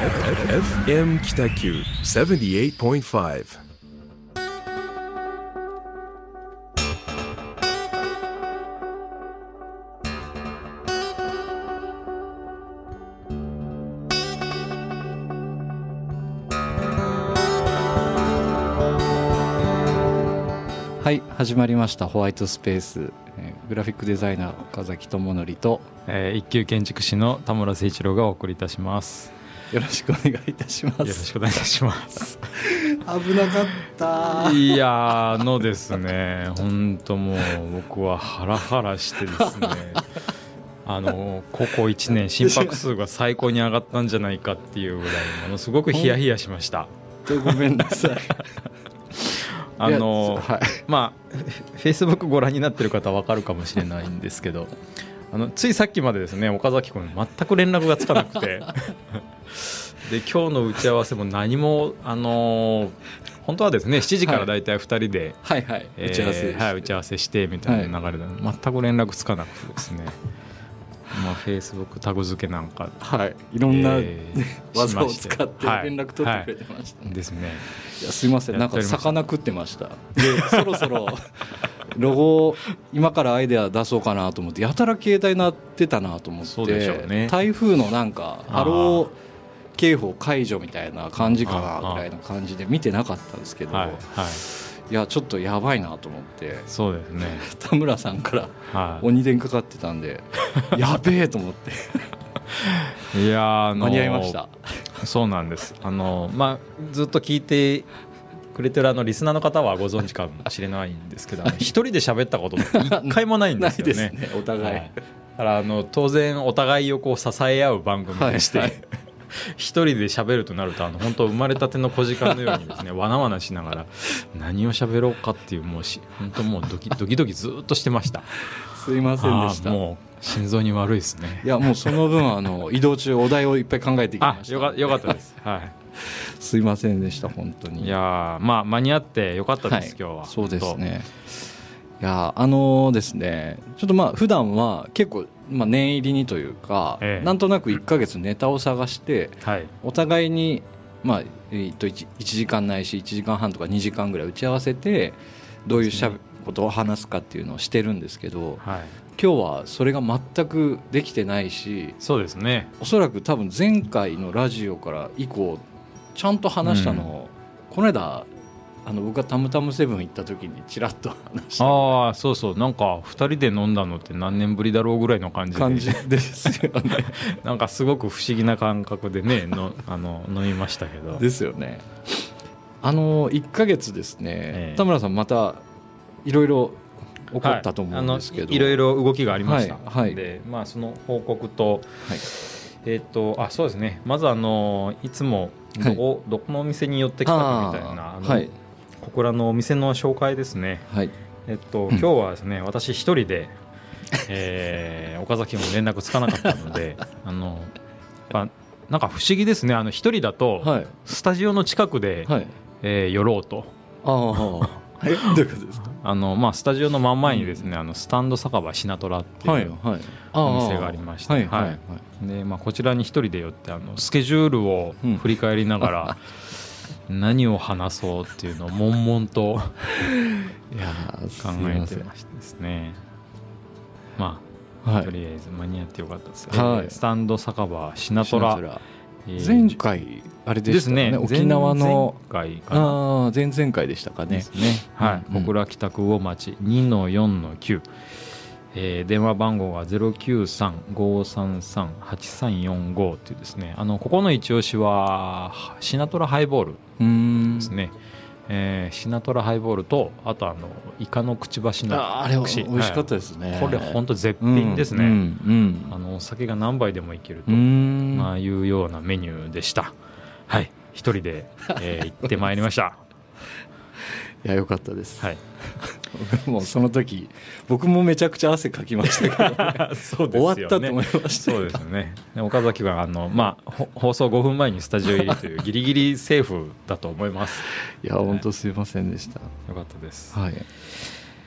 FM Kitaku 78.5. はい始まりましたホワイトスペース、えーグラフィックデザイナー岡崎智則とえー一級建築士の田村誠一郎がお送りいたします。よろしくお願いいたしまよろすしくお願いいたします。危なかったいやのですね、本当もう僕はハラハラしてですね。あの高校1年心拍数が最高に上がったんじゃないかっていうぐらいものすごくヒヤヒヤしました。ごめんなさい あのはいまあフェイスブックご覧になってる方は分かるかもしれないんですけどあのついさっきまでですね岡崎君全く連絡がつかなくてで今日の打ち合わせも何もあの本当はですね7時から大体2人で、はい。はいえー打ち合わせはい、打ち合わせしてみたいな流れで、全く連絡つかなくてですね。まあフェイスブックタグ付けなんかはい。いろんな、えー技を使ってはい連絡取ってくれてましたね、ですね。いやすいません。なんか魚食ってました。でそろそろ ロゴ今からアイデア出そうかなと思ってやたら携帯鳴ってたなと思って。そうでしょうね。台風のなんか波浪警報解除みたいな感じかなぐらいの感じで見てなかったんですけど、はいはい。いやちょっとやばいなと思って。そうですね。田村さんからはい。鬼電かかってたんで やべえと思って。いや間に合いました。そうなんです。あのまあずっと聞いてくれてるあのリスナーの方はご存知かもしれないんですけど一人で喋ったことって一回もないんですよね。ねお互い、はい。だからあの当然お互いをこう支え合う番組でして、はいはい一人で喋るとなるとあの本当生まれたての小時間のようにですね わなわなしながら何を喋ろうかっていうもうし本当もうドキドキドキずっとしてました。すいませんでしたもう心臓に悪いですねい。やもうその分あの移動中お題をいっぱい考えてきあました よかよかったです。はい。すいませんでした本当にいやーまあ間に合ってよかったです、はい今日はそうですねいやあのですねちょっとまあ普段は結構、まあ、念入りにというか、ええ。なんとなく1か月ネタを探してはい。お互いに、まあえー、と 1, 時間ないし1時間半とか2時間ぐらい打ち合わせてどういうしゃべことを話すかっていうのをしてるんですけどはい。今日はそれが全くできてないしそうですね。おそらく多分前回のラジオから以降ちゃんと話したのを、この間あの僕が「タムタムセブン」行った時にちらっと話した。ああそうそう。なんか2人で飲んだのって何年ぶりだろうぐらいの感じで。感じですよね。なんかすごく不思議な感覚でねのあの飲みましたけど。ですよね。あの1か月ですね、ええ。田村さんまたいろいろ起こったと思うんですけど、はい、ろいろ動きがありました、はい。はい。でまあその報告とはい。えっ、とあそうですね。まずあのいつもどこ,、どこのお店に寄ってきたかみたいなはいここらのお店の紹介ですね。はい。えっと、今日はですね、私一人で、えー 岡崎も連絡つかなかったので、あの、まあ、なんか不思議ですね、あの一人だと、はい。スタジオの近くで、はい。えー寄ろうと。ああ えどういうことですか？あのまあ、スタジオの真ん前にですね、あのスタンド酒場シナトラっていう、お店がありましてはいはい、はい。でまあ、こちらに一人で寄ってあのスケジュールをうん。振り返りながら、何を話そうっていうのを悶々と いや考えてましてですね。まあはい。とりあえず間に合ってよかったです、はい。えースタンド酒場シナトラ。前回あれでしたよね。沖縄の。前ああ前々回でしたかね。ね。はい、うん小倉北区魚町2の4の9えー電話番号が093-533-8345っていうですねあのここの一押しはシナトラハイボールですね、えーシナトラハイボールとあとあのイカのくちばしのああれ美串。味しかったですね、これ本当絶品ですね、うんうんあのお酒が何杯でもいけると、うんうん。まあ、いうようなメニューでした。はい。一人で、えー行ってまいりましたいやよかったです、はい。もうその時僕もめちゃくちゃ汗かきましたけど、ね、そう終わったと思いましたそうですよね。で岡崎はあの、まあ、ほ放送5分前にスタジオ入りという ギリギリセーフだと思います。いや本当すいませんでした。よかったです。はい。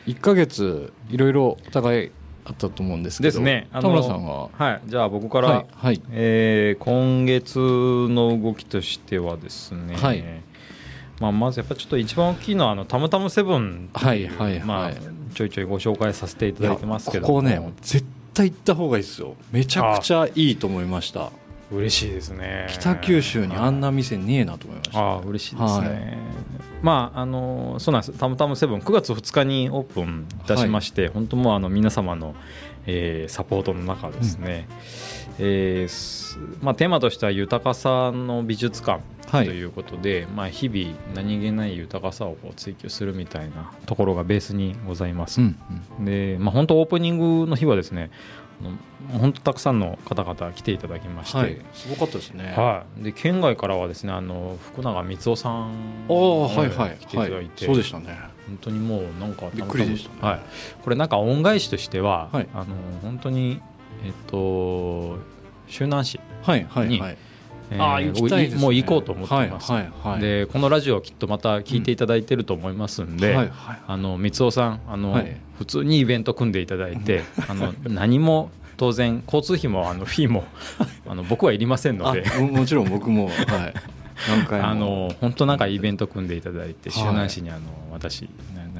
1ヶ月いろいろお互いあったと思うんですけど。ですね。あ田の村さんは？はい。じゃあ僕から、はいはい。えー今月の動きとしてはですね、はいまあ、まずやっぱちょっと一番大きいのはあのタムタムセブンはいはいはい。まあ、ちょいちょいご紹介させていただいてますけどここね絶対行った方がいいですよ。めちゃくちゃいいと思いました。嬉しいですね。北九州にあんな店ねえなと思いました。ああ嬉しいですね、はい。まああのそうなんです。タムタムセブン9月2日にオープンいたしまして、本当もうあの皆様の、えーサポートの中ですね、えーすまあ、テーマとしては豊かさの美術館とはい。いうことで、まあ、日々何気ない豊かさを追求するみたいなところがベースにございます、うんで、まあ、本当オープニングの日はですね本当たくさんの方々来ていただきまして、はい。すごかったですね。はい、で県外からはですねあの福永光雄さんああはいはい。来ていただいて、はい。そうでしたね。本当にもうなんかびっくりでしたね。はい、これなんか恩返しとしては、はい。あの本当にえっと周南市、はいはいにはい。えーああ行きたいね。もう行こうと思ってます、はいはいはい。でこのラジオをきっとまた聞いていただいてると思いますんで、はいはいあの光雄さんあの、はい。普通にイベント組んでいただいてあの何も当然交通費もあのフィーも あの僕はいりませんので。あももちろん僕もはい。何回も。あの本当なんかイベント組んでいただいてはい。周南市にあの私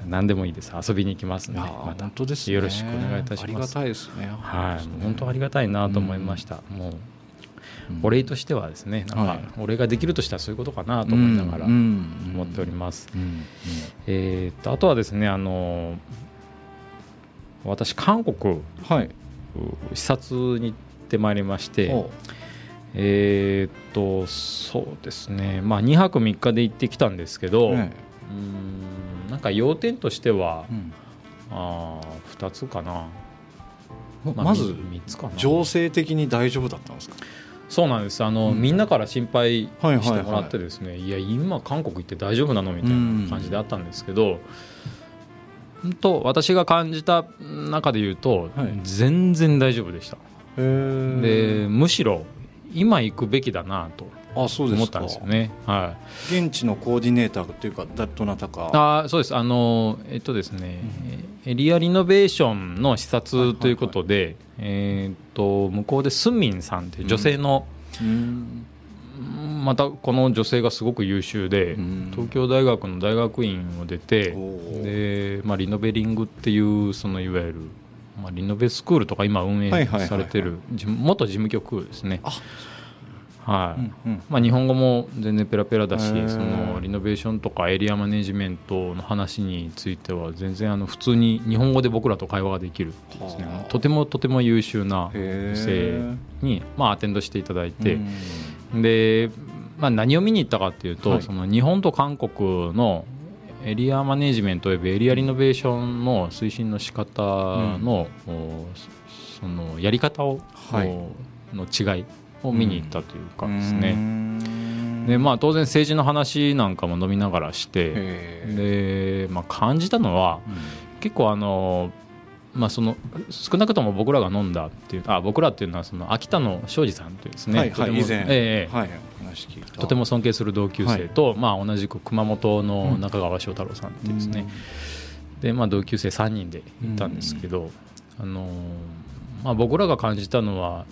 何でもいいです。遊びに行きますんでまた。本当ですね。よろしくお願いいたします。ありがたいですねはいもう本当ありがたいなと思いました、もううん。お礼としてはですねなんかはい。お礼ができるとしたらそういうことかなと思いながらうん思っております、えーっとあとはですねあの私韓国はい。視察に行ってまいりましておえーっとそうですね。まあ2泊3日で行ってきたんですけど、ねうーんなんか要点としては、うん。あ2つかな、あまず3つかな。情勢的に大丈夫だったんですか？そうなんです。あの、うん。みんなから心配はいはいはいしてもらってですね、いや今韓国行って大丈夫なのみたいな感じであったんですけど、本当私が感じた中で言うと、はい。全然大丈夫でした、へでむしろ今行くべきだなとあそうですか。思ったんですよね。はい。現地のコーディネーターというかだどなたか。あーそうです。あのえっとですね、エリアリノベーションの視察ということで、えーっと向こうでスンミンさんという女性の、うん。またこの女性がすごく優秀で、うん。東京大学の大学院を出てで、まあ、リノベリングっていうそのいわゆる、まあ、リノベスクールとか今運営されてる元事務局ですね。はい。うんうん。まあ、日本語も全然ペラペラだしそのリノベーションとかエリアマネジメントの話については全然あの普通に日本語で僕らと会話ができるですね。はあ。とてもとても優秀なへ女ー性に、まあ、アテンドしていただいて。う、ん。で、まあ、何を見に行ったかっていうと、はい。その日本と韓国のエリアマネジメントおよびエリアリノベーションの推進の仕方の,、おそのやり方を、はい。おの違いを見に行ったというかですね。うん。でまあ、当然政治の話なんかも飲みながらしてへで、まあ、感じたのはーうん。結構あの、まあ、その少なくとも僕らが飲んだっていうあ僕らっていうのはその秋田の庄司さんというですね、はいとてもはい以前。ええはとても尊敬する同級生と、まあ、同じく熊本の中川翔太郎さんっていうですね、で、まあ、同級生3人で行ったんですけど、あのーまあ、僕らが感じたのは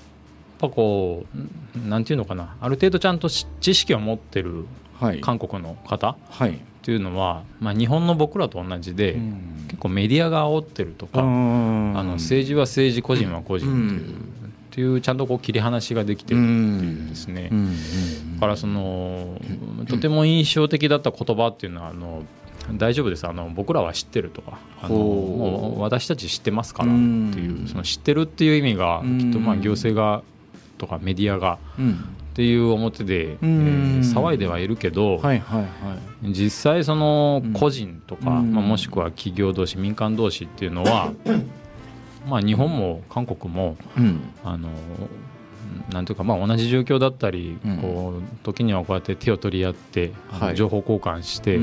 ぱこうんなんていうのかな。ある程度ちゃんとし知識を持ってるはい。韓国の方っはい。ていうのは、まあ、日本の僕らと同じで、うん。結構メディアが煽ってるとか、ああの政治は政治個人は個人っていう,、うんっていうちゃんとこう切り離しができてるっていうですね、うん。うん。だからそのとても印象的だった言葉っていうのはあの大丈夫です。あの僕らは知ってるとかあのもう私たち知ってますからっていううん。その知ってるっていう意味がうんきっとまあ行政がとかメディアがうん。っていう表で、え騒いではいるけど、実際その個人とか、うん。まあ、もしくは企業同士民間同士っていうのは、まあ日本も韓国もうん。あのなんていうかまあ同じ状況だったり、うん。こう時にはこうやって手を取り合って、情報交換して、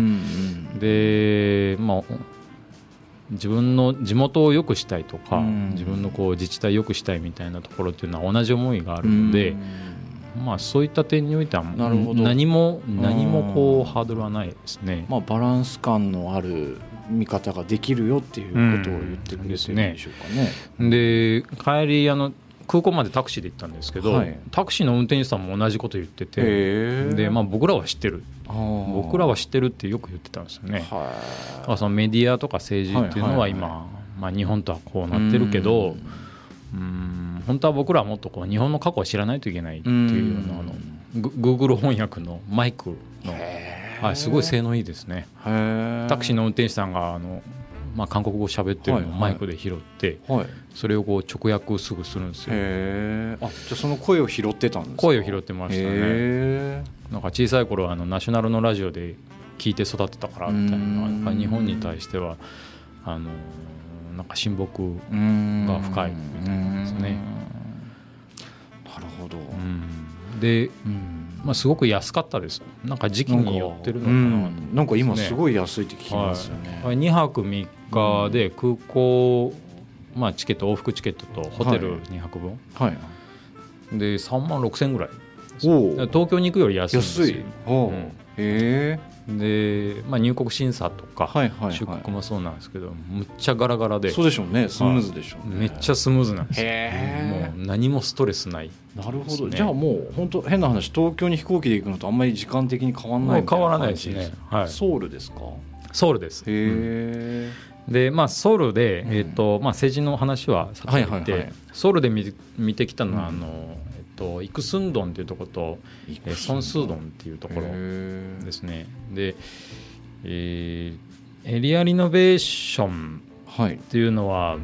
でまあ自分の地元を良くしたいとか、うん。自分のこう自治体を良くしたいみたいなところっていうのは同じ思いがあるので、まあそういった点においてはなるほど。何も何もこうんうハードルはないですね。まあバランス感のある見方ができるよっていうことを言ってるん。でしょうかね。で帰りあの空港までタクシーで行ったんですけど、はい。タクシーの運転手さんも同じこと言っててで、まあ、僕らは知ってる。僕僕らは知ってるってよく言ってたんですよね。はそのメディアとか政治っていうのははいはい今、まあ、日本とはこうなってるけどうん。本当は僕らはもっとこう日本の過去を知らないといけないっていうようなあのグ Google 翻訳のマイクの、はい、すごい性能いいですね。タクシーの、の運転手さんがあの、まあ、韓国語喋ってるのをはいはい。マイクで拾って、はい、それをこう直訳すぐするんですよ。あじゃあその声を拾ってたんですか？声を拾ってましたね。へなんか小さい頃はあのナショナルのラジオで聞いて育ってたからみたいな。日本に対してはあのなんか親睦、が深いみたいなんですねなるほど、うん。で、うん。まあ、すごく安かったです。なんか時期によってるのかうななんか今すいごい安いって聞きますよね、はい、2泊3日で空港、まあ、チケット往復チケットとホテルはい2泊分、はい。で3万6千ぐらい。お東京に行くより安いんですよ。安い。おううん。へえ。で、まあ、入国審査とか、はいはい出はい。国もそうなんですけどむっちゃガラガラで。そうでしょうね。スムーズでしょうね、めっちゃスムーズなんですもう何もストレスない。えなるほど、じゃあもう本当変な話東京に飛行機で行くのとあんまり時間的に変わらない変わらないですね。はい。ソウルですか？ソウルです。へえ、でまあソウルで、うん。えっとまあ、政治の話はさておいて、はいはいはい。ソウルで見見てきたのは、うん。あのえっと、イクスンドンっていうところと、えーソンスードンっていうところへですね。で、えーエリアリノベーションっていうのは、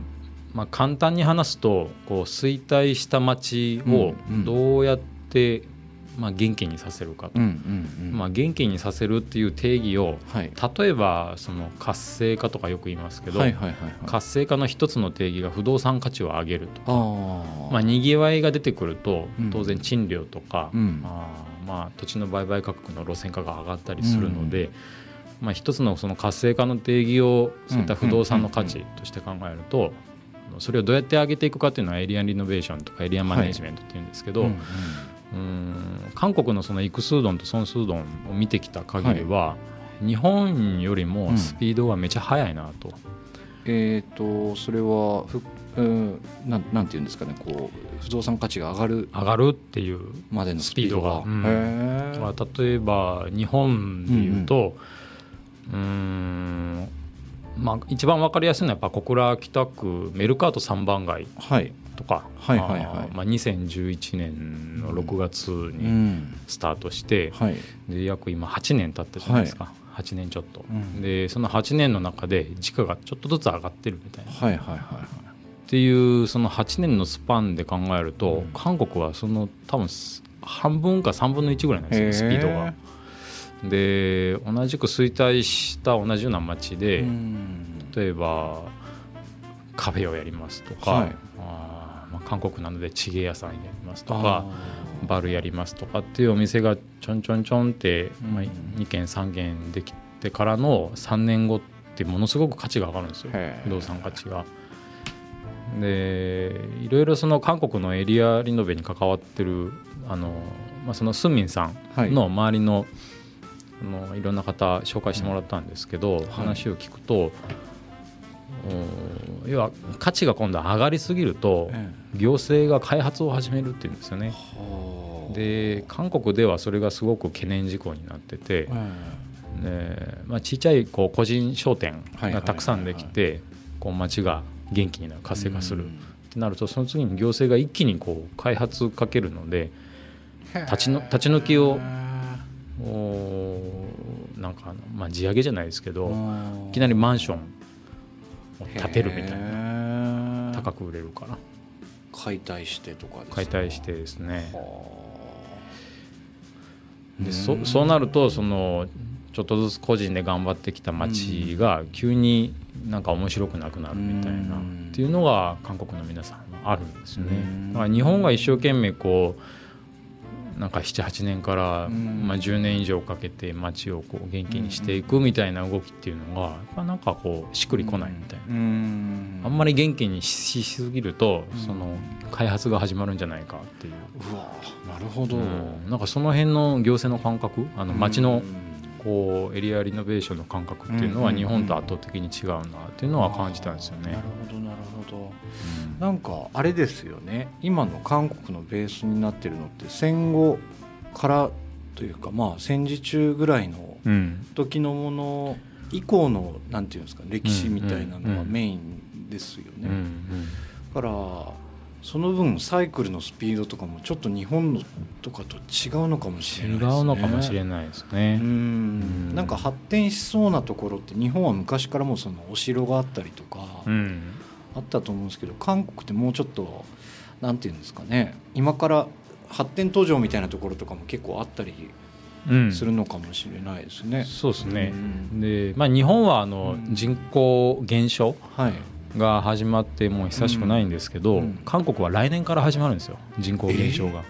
まあ、簡単に話すとこう衰退した町をどうやって、まあ、元気にさせるかと、うんうんうん。まあ、元気にさせるっていう定義をはい。例えばその活性化とかよく言いますけど、活性化の一つの定義が不動産価値を上げるとか、ああまあ、にぎわいが出てくるとうん。当然賃料とか、うん。あーまあ、土地の売買価格の路線価が上がったりするので、まあ、一つのその活性化の定義をそういった不動産の価値として考えるとそれをどうやって上げていくかっていうのはエリアリノベーションとかエリアマネジメントっていうんですけど、うん。うーん韓国のそのイクスードンとソンスードンを見てきた限りは、日本よりもスピードがめちゃ速いなと。えっ、とそれはふ、うん、なんなんていうんですかねこう不動産価値が上がる上がるっていうまでのスピードが。スピードが。へえまあ、例えば日本でいうとうーんまあ、一番分かりやすいのはやっぱ小倉北区メルカート3番街。はいとか、はいはいはい。あーまあ、2011年の6月うにん。スタートして、はい。で約今8年経ったじゃないですか、8年ちょっと、うん。でその8年の中で時価がちょっとずつ上がってるみたいな。っはいはいはいはい。ていうその8年のスパンで考えると、うん。韓国はその多分半分か3分の1ぐらいなんですよスピードが。で同じく衰退した同じような街で、うん。例えばカフェをやりますとか、はい韓国なのでチゲ屋さんやりますとあかー。バルやりますとかっていうお店がちょんちょんちょんって、まあ、うん2軒3軒できてからの3年後ってものすごく価値が上がるんですよ。不動産価値が。でいろいろその韓国のエリアリノベに関わってるあの、まあ、そのスンミンさんの周りの,、あのいろんな方紹介してもらったんですけど、話を聞くと、お要は価値が今度上がりすぎるとえ行政が開発を始めるっていうんですよね。はあ。で韓国ではそれがすごく懸念事項になってて、えでまあ、ちっちゃいこう個人商店はいがたくさんできてこう街が元気になる活性化する。っうん。てなるとその次に行政が一気にこう開発かけるので立ちの立ち退きをおなんか、まあ、地上げじゃないですけどいきなりマンションを建てるみたいな。な高く売れるから解体してとかですか解体してですね。はでそそうなるとそのちょっとずつ個人で頑張ってきた街が急になんか面白くなくなるみたいなうん。っていうのが韓国の皆さんはあるんですよね。うん。だから日本が一生懸命こうなんか78年からうん。まあ10年以上かけて街をこう元気にしていくみたいな動きっていうのがやっぱなんかこうしっくりこないみたいな。うん。あんまり元気にししすぎるとうん。その開発が始まるんじゃないかっていう。うわなるほど、うん。なんかその辺の行政の感覚あの街のこうエリアリノベーションの感覚っていうのは日本と圧倒的に違うなっていうのは感じたんですよね。なる。ほどなるほど。なんかあれですよね。今の韓国のベースになってるのって戦後からというかまあ戦時中ぐらいのうん。時のもの以降のなんていうんですか歴史みたいなのがメインですよね、だからその分サイクルのスピードとかもちょっと日本のとかと違うのかもしれない違ですね。うのかもしれないですね。うん。うん。なんか発展しそうなところって日本は昔からもうそのお城があったりとかうん。あったと思うんですけど韓国ってもうちょっとなんていうんですかね。今から発展途上みたいなところとかも結構あったりうん。するのかもしれないですね。そうですね。う。ん。で、まあ、日本はあのうん。人口減少はいが始まってもう久しくないんですけど、うんうん。韓国は来年から始まるんですよ人口減少が、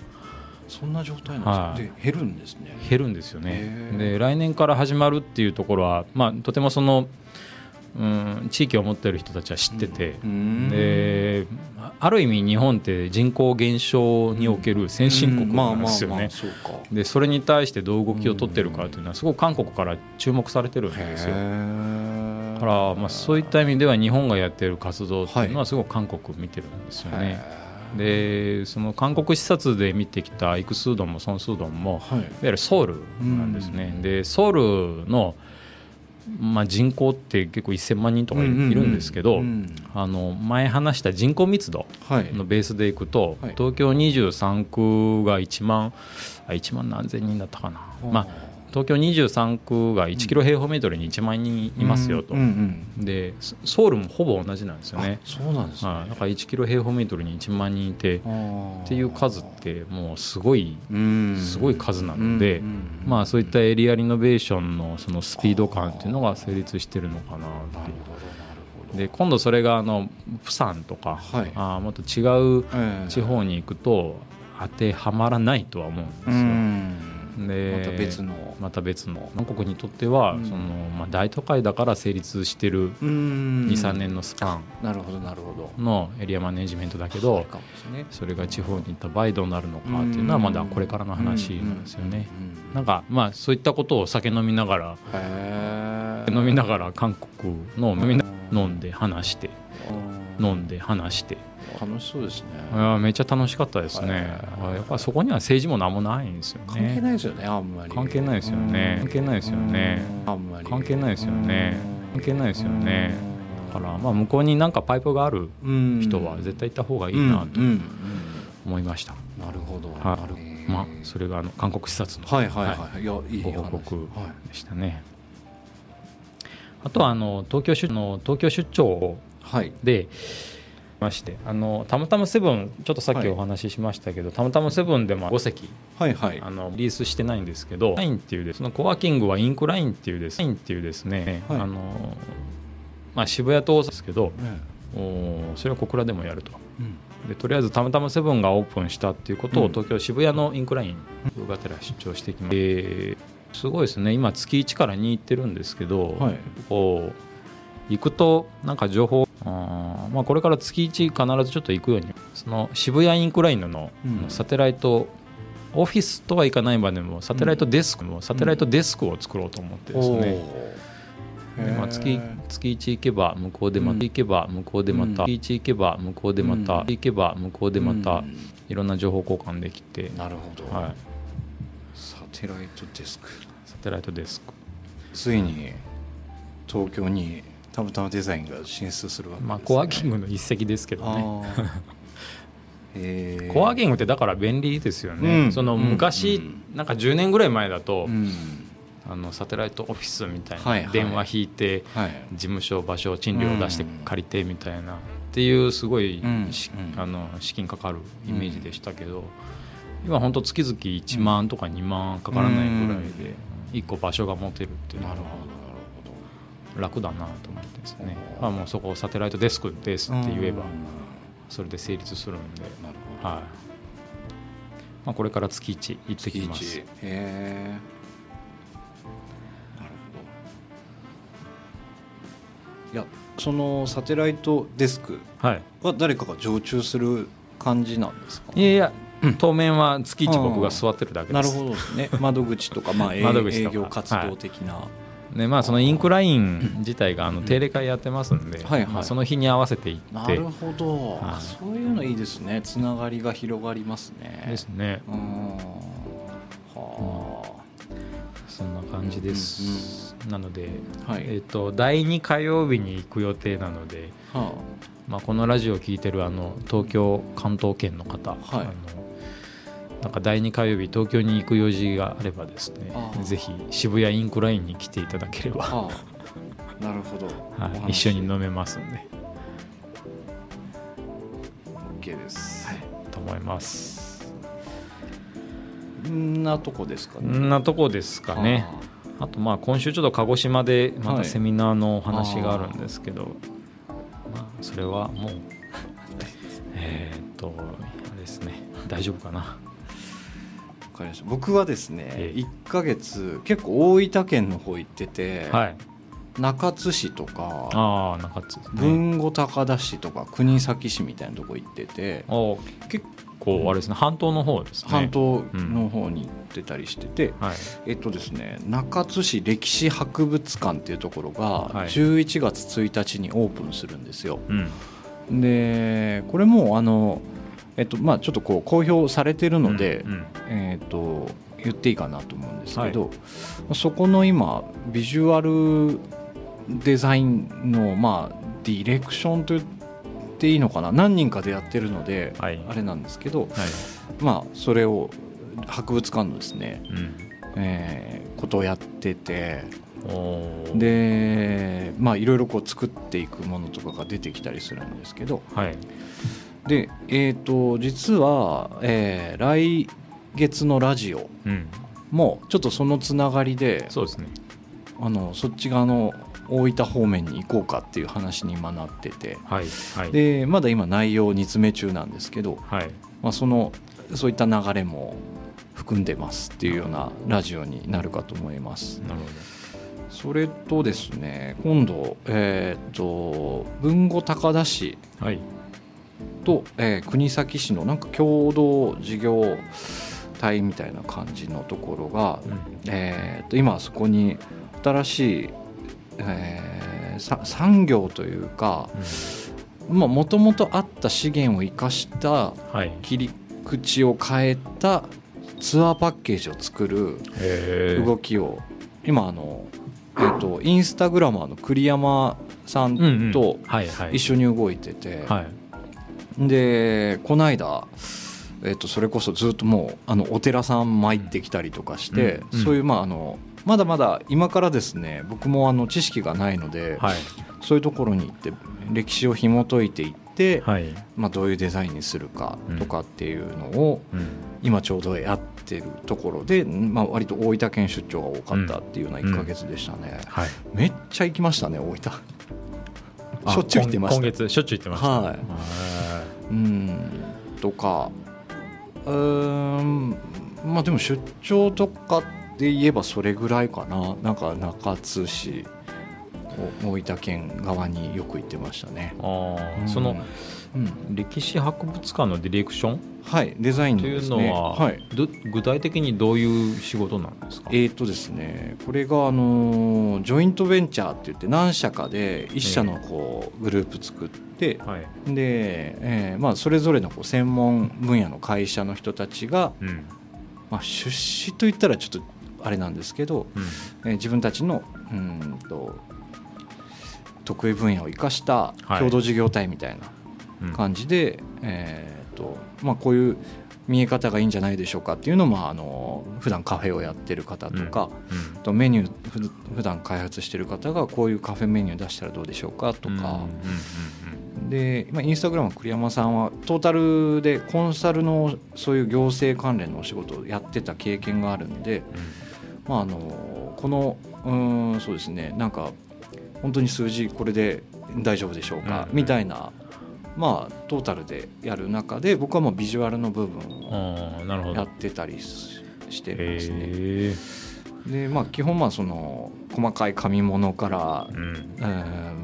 そんな状態なんですか、はい。で減るんですね。減るんですよね。で来年から始まるっていうところは、まあ、とてもその、うん、地域を持ってる人たちは知ってて、うんである意味日本って人口減少における先進国なんですよね。でそれに対してどう動きを取ってるかというのはすごく韓国から注目されてるんですよ。へだから、まあ、そういった意味では日本がやってる活動っていうのははすごく韓国見てるんですよね。へでその韓国視察で見てきたイクスードンもソンスードンもはい。いわゆるソウルなんですね、うん。でソウルの、まあ、人口って結構1000万人とかいるんですけど、うん。あの前話した人口密度はい。のベースでいくと、はい。東京23区が1万あ1万何千人だったかな、まあ、東京23区が1キロ平方メートルに1万人いますよと、でソソウルもほぼ同じなんですよね。あそうなんですね、はい、だから1キロ平方メートルに1万人いてっっていう数ってもうすごいうん。すごい数なので、まあそういったエリアリノベーションのそのスピード感っていうのが成立してるのかなっていう。で今度それがあのプサンとか、はい。あーもっと違うええ。地方に行くと当てはまらないとは思うんですうよ。んでまた別の。また別の。韓国にとっては、うん。そのまあ、大都会だから成立してるうん。23年のスパン。なるほどなるほど。のエリアマネジメントだけどそうかもしれないそれが地方に行った場合どうなるのかっていうのはまだこれからの話なんですよね。なんかまあそういったことを酒飲みながら飲みながら韓国の飲みな飲んで話して。うん飲んで話して。楽しそうですね。いやめっちゃ楽しかったですね。へーやっぱそこには政治も何もないんですよ関係ねないですよねあんまり。関係ないですよね。うん。関係ないですよね。うん。あんまり。関係ないですよね。うん。関係ないですよね。だからまあ向こうになんかパイプがあるうん。人は絶対行った方がいいなと思いました、なるほど。はい。まあそれがあの韓国視察のはいはいはいい。やいいご話報告はい。でしたね。あとはあの東京出の東京出張はいでましてあのたまたまセブンちょっとさっきお話ししましたけど、たまたまセブンでも5席はいはい。あのリリースしてないんですけど、ラインっていうですそのコワーキングはインクラインっていうです、ラインっていうですね、はい。あのまあ渋谷と大阪ですけど、ねおそれは小倉でもやると。うん。でとりあえずたまたまセブンがオープンしたっていうことをうん。東京渋谷のインクラインがてら出張してきまして、すごいですね。今月1から2行ってるんですけど、はい。こう行くとなんか情報まあ、これから月1必ずちょっと行くようにその渋谷インクラインのうん。サテライト、オフィスとはいかないまでもサテライトデスクも、サテライトデスクを作ろうと思ってですね、まあ、月月1行けば向こうでまうん。た行けば向こうでまた、うん。月1行けば向こうでまた、うん。行けば向こうでまた、うん。いろんな情報交換できて、なるほど、はい、サテライトデスク。サテライトデスク、ついに東京にたまたまデザインが進出するわけです、ね。まあ、コワーキングの一石ですけどね。コワーキングってだから便利ですよね、うん。その昔、うん。なんか10年ぐらい前だと、うん。あのサテライトオフィスみたいはいはない。電話引いて、はい。事務所場所賃料を出してうん借りてみたいなっていうすごいあの資金かかるイメージでしたけど今本当月々1万とか2万かからないぐらいで1個場所が持てるっていうのはなるほど。なる楽だなと思ってですね。まあもうそこをサテライトデスクですって言えばうん。それで成立するんで、はい。まあ、これから月1行ってきます。え。なるほど。いやそのサテライトデスクはい。は誰かが常駐する感じなんですか？いやいや当面は月一僕が座ってるだけです。なるほどですね。窓口とか、まあ、営業活動的な、でまあそのインクライン自体があの定例会やってますんで、はいはい。まあその日に合わせて行って。なるほど、はい。そういうのいいですね。つながりが広がりますね。ですね。うん。はそんな感じです、なので、あ、はい、えっと第2火曜日に行く予定なので、はまあ、このラジオを聞いてるあの東京関東圏の方、はい。あのなんか第2火曜日東京に行く用事があればですねああ。ぜひ渋谷インクラインに来ていただけれあ、ば、はあ、なるほど、はい、一緒に飲めますんで、OK です、と思います。んなとこですかこね。んなとこですかね。あとまあ今週ちょっと鹿児島でまはい。たセミナーのお話があるんですけど、まあそれはもう えーっとあれですね。大丈夫かな。わかりました。僕はですね、ええ。1ヶ月結構大分県の方行ってて、はい。中津市とかああ中津ね。豊後高田市とか国東市みたいなとこ行ってて、結構あれですね半島の方ですね。半島の方に行ってたりしてて、はい。えっとですね中津市歴史博物館っていうところがはい。11月1日にオープンするんですよ。うん。でこれもあの、えっとまあ、ちょっとこう公表されてるので、うんうん。えっと言っていいかなと思うんですけど、そこの今ビジュアルデザインの、まあ、ディレクションと言っていいのかな？何人かでやってるので、はい。あれなんですけど、はい。まあ、それを博物館のですね、うん。えーことをやっててでまあいろいろこう作っていくものとかが出てきたりするんですけどはいでえっ、と実は、えー来月のラジオうん。もちょっとそのつながりでそうですね。あのそっち側の大分方面に行こうかっていう話に今なってて。はいはい。でまだ今内容を煮詰め中なんですけど、はい。まあ、そのそういった流れも含んでますっていうようなラジオになるかと思います。なるほそれとですね今度、えー、と豊後高田市どはいと、えー国東市のなんか共同事業体みたいな感じのところが、うん。えー、と今そこに新しい、えーさ産業というかもともとあった資源を生かしたはい。切り口を変えたツアーパッケージを作る動きを今あの、えー、とインスタグラマーの栗山さうんうん。んとはいはい。一緒に動いてて、はいでこの間、えー、とそれこそずっともうあのお寺さん参ってきたりとかして、うんうん。そういうまああのまだまだ今からですね僕もあの知識がないので、はい。そういうところに行って歴史を紐解いていって、はい。まあ、どういうデザインにするかとかっていうのをうん。今ちょうどやってるところで、まあ、割と大分県出張が多かったっていうような1ヶ月でしたね、はい。めっちゃ行きましたね大分。あしょっちゅう行ってました。今今月しょっちゅう行ってました。はい。うんとか。うーんまあでも出張とかで言えばそれぐらいかな。なんか中津市。お大分県側によく行ってましたね、あーうんそのうん、歴史博物館のディレクション？はいデザインというのは、はい。ど具体的にどういう仕事なんですか？えーとですね、これがあのジョイントベンチャーって言って何社かで一社のこうグループ作って、はい。で、えーまあ、それぞれのこう専門分野の会社の人たちが、うん。まあ、出資といったらちょっとあれなんですけど、うん。えー自分たちのうんと得意分野を生かしたはい。共同事業体みたいうん。な感じで、えーとまあ、こういう見え方がいいんじゃないでしょうかっていうのを、まあ、あの普段カフェをやってる方とか、うん。とメニューふ普段開発してる方がこういうカフェメニュー出したらどうでしょうかとか、うんうんうんで、まあ、インスタグラム栗山さんはトータルでコンサルのそういう行政関連のお仕事をやってた経験があるんで、まあ、あのこのうーんそうですねなんか本当に数字これで大丈夫でしょうか、うん。みたいな、まあ、トータルでやる中で僕はもうビジュアルの部分をやってたりししてますね。でまあ基本まあその細かい紙物から、うん。えー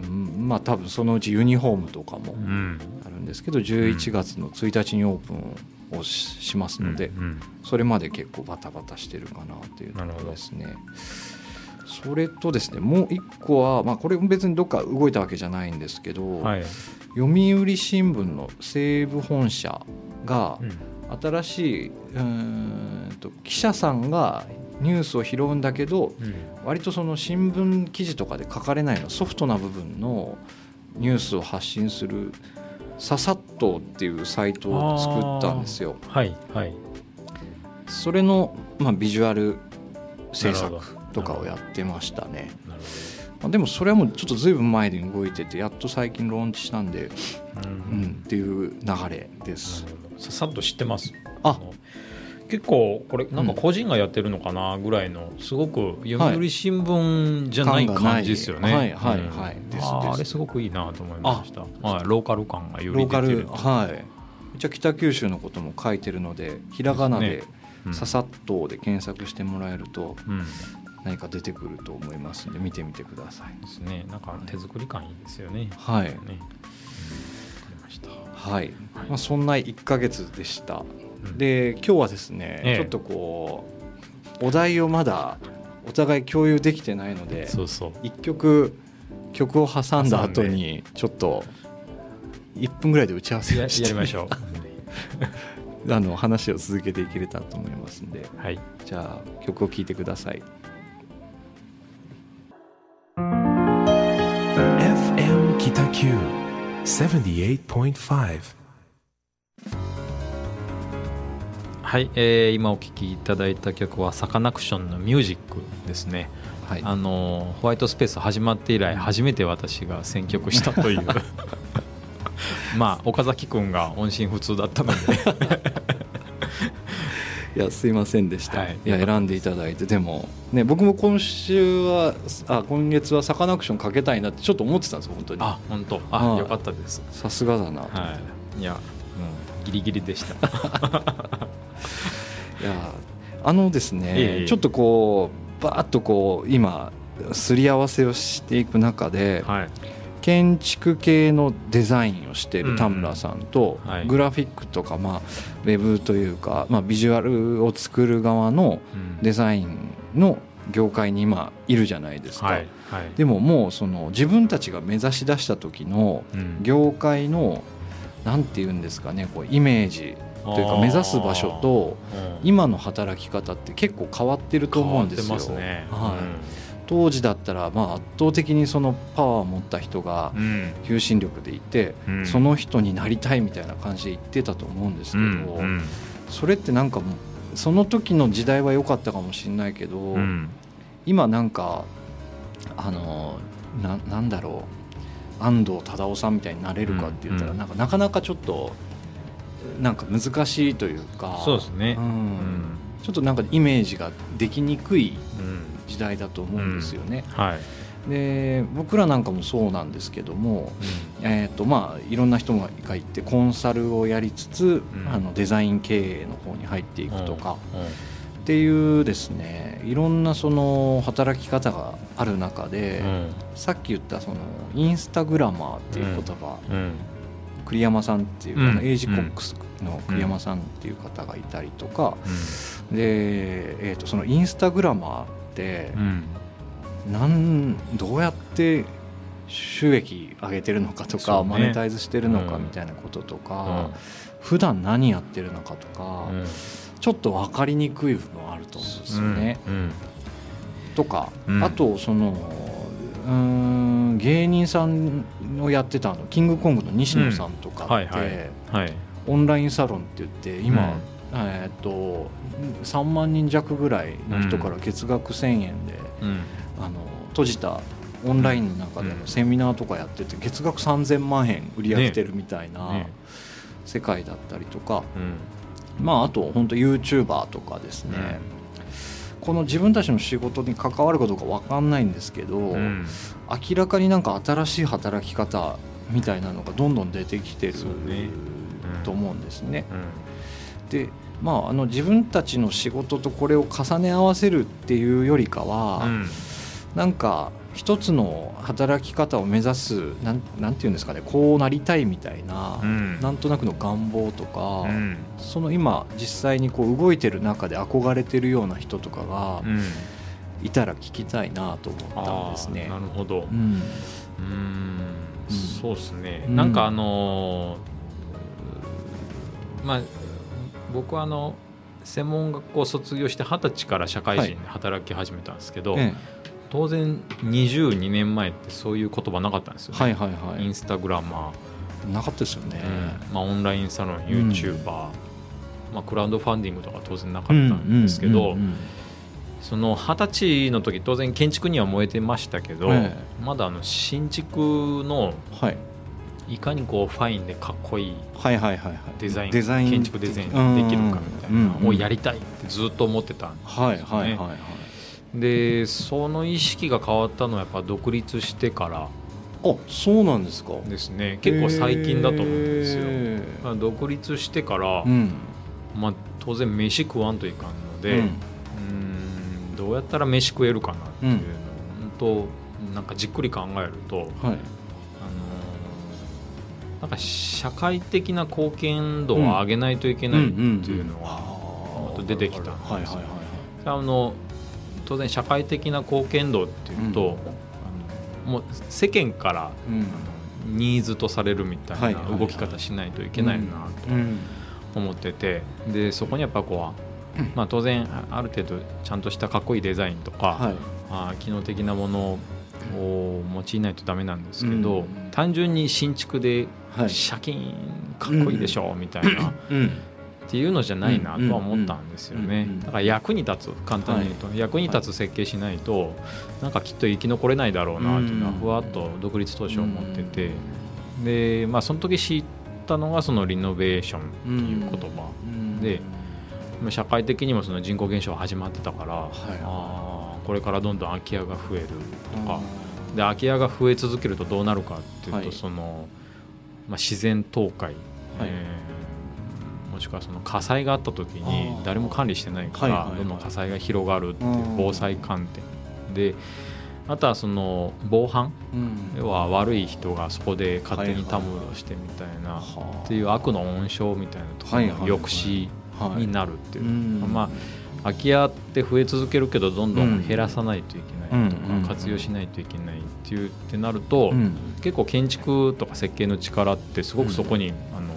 まあ多分そのうちユニフォームとかもうん。あるんですけど11月の1日にオープンをししますので、うん。うん。それまで結構バタバタしてるかなというところですね。それとですねもう一個は、まあ、これも別にどっか動いたわけじゃないんですけど、はい、読売新聞の西部本社がうん。新しいうーんと記者さんがニュースを拾うんだけどうん。割とその新聞記事とかで書かれないのソフトな部分のニュースを発信するささっとっていうサイトを作ったんですよ。はいはい。それの、まあ、ビジュアル制作とかをやってましたね。まあ、でもそれはもうちょっとずいぶん前に動いててやっと最近ローンチしたんで、うん。うん、っていう流れです。ささっと知ってます。あ。の結構これなんか個人がやってるのかなぐらいのすごく読売新聞じゃない感じですよね。はいはいうん。はいあれすごくいいなと思いました。はい、ローカル感がよりローカ出てるルはい。一応北九州のことも書いてるのでひらがなでうん「ささっと」で検索してもらえるとうん何か出てくると思いますんで見てみてくださいですね。なんか手作り感いいですよね。はいね。うんわかりました。はい、まあ、そんな1ヶ月でしたうんで今日はですね、ええちょっとこうお題をまだお互い共有できてないのでそうそう。1曲曲を挟んだ後にちょっと1分ぐらいで打ち合わせややをしてりましょう。あの話を続けていけれたらと思いますんではい。じゃあ曲を聴いてくださいはい、えー今お聴きいただいた曲はサカナクションのミュージックですね。はいあのホワイトスペース始まって以来初めて私が選曲したというまあ岡崎君が音信不通だったのでいやすいませんでした、はい。い、や選んでいただいてでもね僕も今週はあ今月はサカナクションかけたいなってちょっと思ってたんですよ本当に。あ本当。あ、はい。よかったです。さすがだな。はい。いやもうギリギリでした。いやあのですね、ええちょっとこうバーッとこう今すり合わせをしていく中で、はい建築系のデザインをしている田村さんと、グラフィックとか、まあ、ウェブというか、まあ、ビジュアルを作る側のうん。デザインの業界に今いるじゃないですか、はい。はい。でももうその自分たちが目指し出した時のうん。業界のなんて言うんですかねこうイメージというか目指す場所とうん。今の働き方って結構変わってると思うんですよ。変わってますね。はい当時だったらまあ圧倒的にそのパワーを持った人がうん。求心力でいて、うん。その人になりたいみたいな感じで言ってたと思うんですけど、それってなんかもうその時の時代は良かったかもしれないけど、うん。今なんかあのななんだろう安藤忠雄さんみたいになれるかって言ったら、うん。なんかなかなかちょっとなんか難しいというかそうですね。うん。うん。ちょっとなんかイメージができにくいうん時代だと思うんですよね。はい。で僕らなんかもそうなんですけども、えーとまあ、いろんな人がいてコンサルをやりつつ、うん。あのデザイン経営の方に入っていくとか、うん。うん。っていうですねいろんなその働き方がある中で、さっき言ったそのインスタグラマーっていう言葉、うん。うん。栗山さんっていう、うん。あのエイジコックスの栗山さんっていう方がいたりとか、で、えー、とそのインスタグラマーうん。なんどうやって収益上げてるのかとか、ね。マネタイズしてるのかうん。みたいなこととか、普段何やってるのかとか、うん。ちょっと分かりにくい部分あると思うんですよね。うん。とか、うん。あとそのうーん芸人さんをやってたあのキングコングの西野さんとかって、はいはい。はい。オンラインサロンって言って今、えーっと3万人弱ぐらいの人から月額1000円で、うん。あの閉じたオンラインの中でのセミナーとかやってて月額3000万円売り上げてるみたいなね。世界だったりとか、うん。まああと本当 YouTuber とかですね、この自分たちの仕事に関わることか分かんないんですけど、うん。明らかになんか新しい働き方みたいなのがどんどん出てきてる、と思うんですね。うん。でまあ、あの自分たちの仕事とこれを重ね合わせるっていうよりかは、うん。なんか一つの働き方を目指すなんなんていうんですかねこうなりたいみたいな、うん。なんとなくの願望とか、うん。その今実際にこう動いてる中で憧れてるような人とかがうん。いたら聞きたいなと思ったんですね。なるほど。うん。そうですね、うん。なんかあのーまあ僕はあの専門学校を卒業して二十歳から社会人で働き始めたんですけど、え当然22年前ってそういう言葉なかったんですよね、えはいはいはい。インスタグラマなかったですよね。ー、うん。まあ、オンラインサロン YouTuber、まあ、クラウドファンディングとか当然なかったんですけど、うんうんうんその二十歳の時当然建築には燃えてましたけど、えまだあの新築のはいいかにこうファインでかっこいいはいはいはいはい。デザインデザイン。建築デザインできるかみたいなうんをやりたいってずっと思ってたんはいはいはいはい。でその意識が変わったのはやっぱ独立してからあそうなんですか。ですね。結構最近だと思うんですよ、へまあ独立してから、ーうん。まあ、当然飯食わんといかんので、ううん。ーんどうやったら飯食えるかなっていうのを、本当なんかじっくり考えると、はい。あのーなんか社会的な貢献度を上げないといけないっていうのは、出てきたんですはいはいはいあの当然社会的な貢献度っていうと、あのもう世間からうん。ニーズとされるみたはいな動き方しないといけないなうん。と思っててでそこにやっぱこう、まあ、当然ある程度ちゃんとしたかっこいいデザインとか、はい。あー機能的なものを用いないとダメなんですけど、うん。単純に新築ではいシャキーンかっこいいでしょみたいな。うん。っていうのじゃないなとは思ったんですよね。だから役に立つ簡単に言うと、役に立つ設計しないとなんかきっと生き残れないだろうなっていうのはうん。ふわっと独立当初思ってて。でまあその時知ったのがそのリノベーションっていう言葉。うん。でまあ社会的にもその人口減少始まってたから、い。あーこれからどんどん空き家が増えるとか。で空き家が増え続けるとどうなるかっていうと、はい。そのまあ、自然倒壊、はい。えーもしくはその火災があった時に誰も管理してないから、どんどん火災が広がるっていううん。防災観点であとはその防犯うん。要は悪い人がそこで勝手にたむろしてみたいな、はあ。っていう悪の温床みたいなところの抑止はいになるっていう、うんまあ空き家って増え続けるけどどんどん減らさないといけないとか、うん活用しないといけないっていうってなると、うん。結構建築とか設計の力ってすごくそこに、あの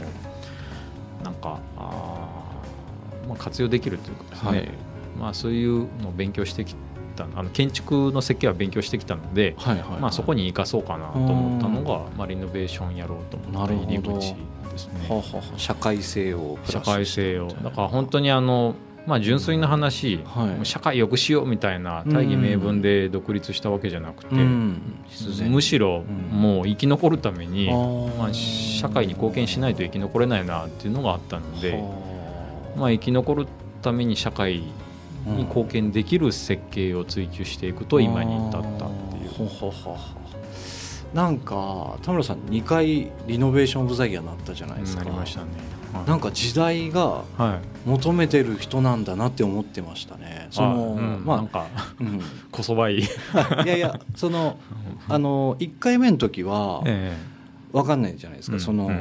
なんかあー、まあ、活用できるというかですね、はい。まあ、そういうのを勉強してきたあの建築の設計は勉強してきたので、はいはいはい。まあ、そこに生かそうかなと思ったのが、まあ、リノベーションやろうと思った入り口ですね。社会性をプ社会性を。だから本当にあの、まあ、純粋な話、はい。社会良くしようみたいな大義名分で独立したわけじゃなくて、むしろうんもう生き残るために、まあ、社会に貢献しないと生き残れないなっていうのがあったので、はまあ、生き残るために社会あに貢献できる設計を追求していくと今に至ったっていう。なんか田村さん2回リノベーションオブザイヤーになったじゃないですか。なりましたね。はい。なんか時代がはい、求めてる人なんだなって思ってましたね。そのあうん。まなんかあ、うん、こそばい。い。いやいやその あの1回目の時はえ分かんないじゃないですか、うん。その、うん。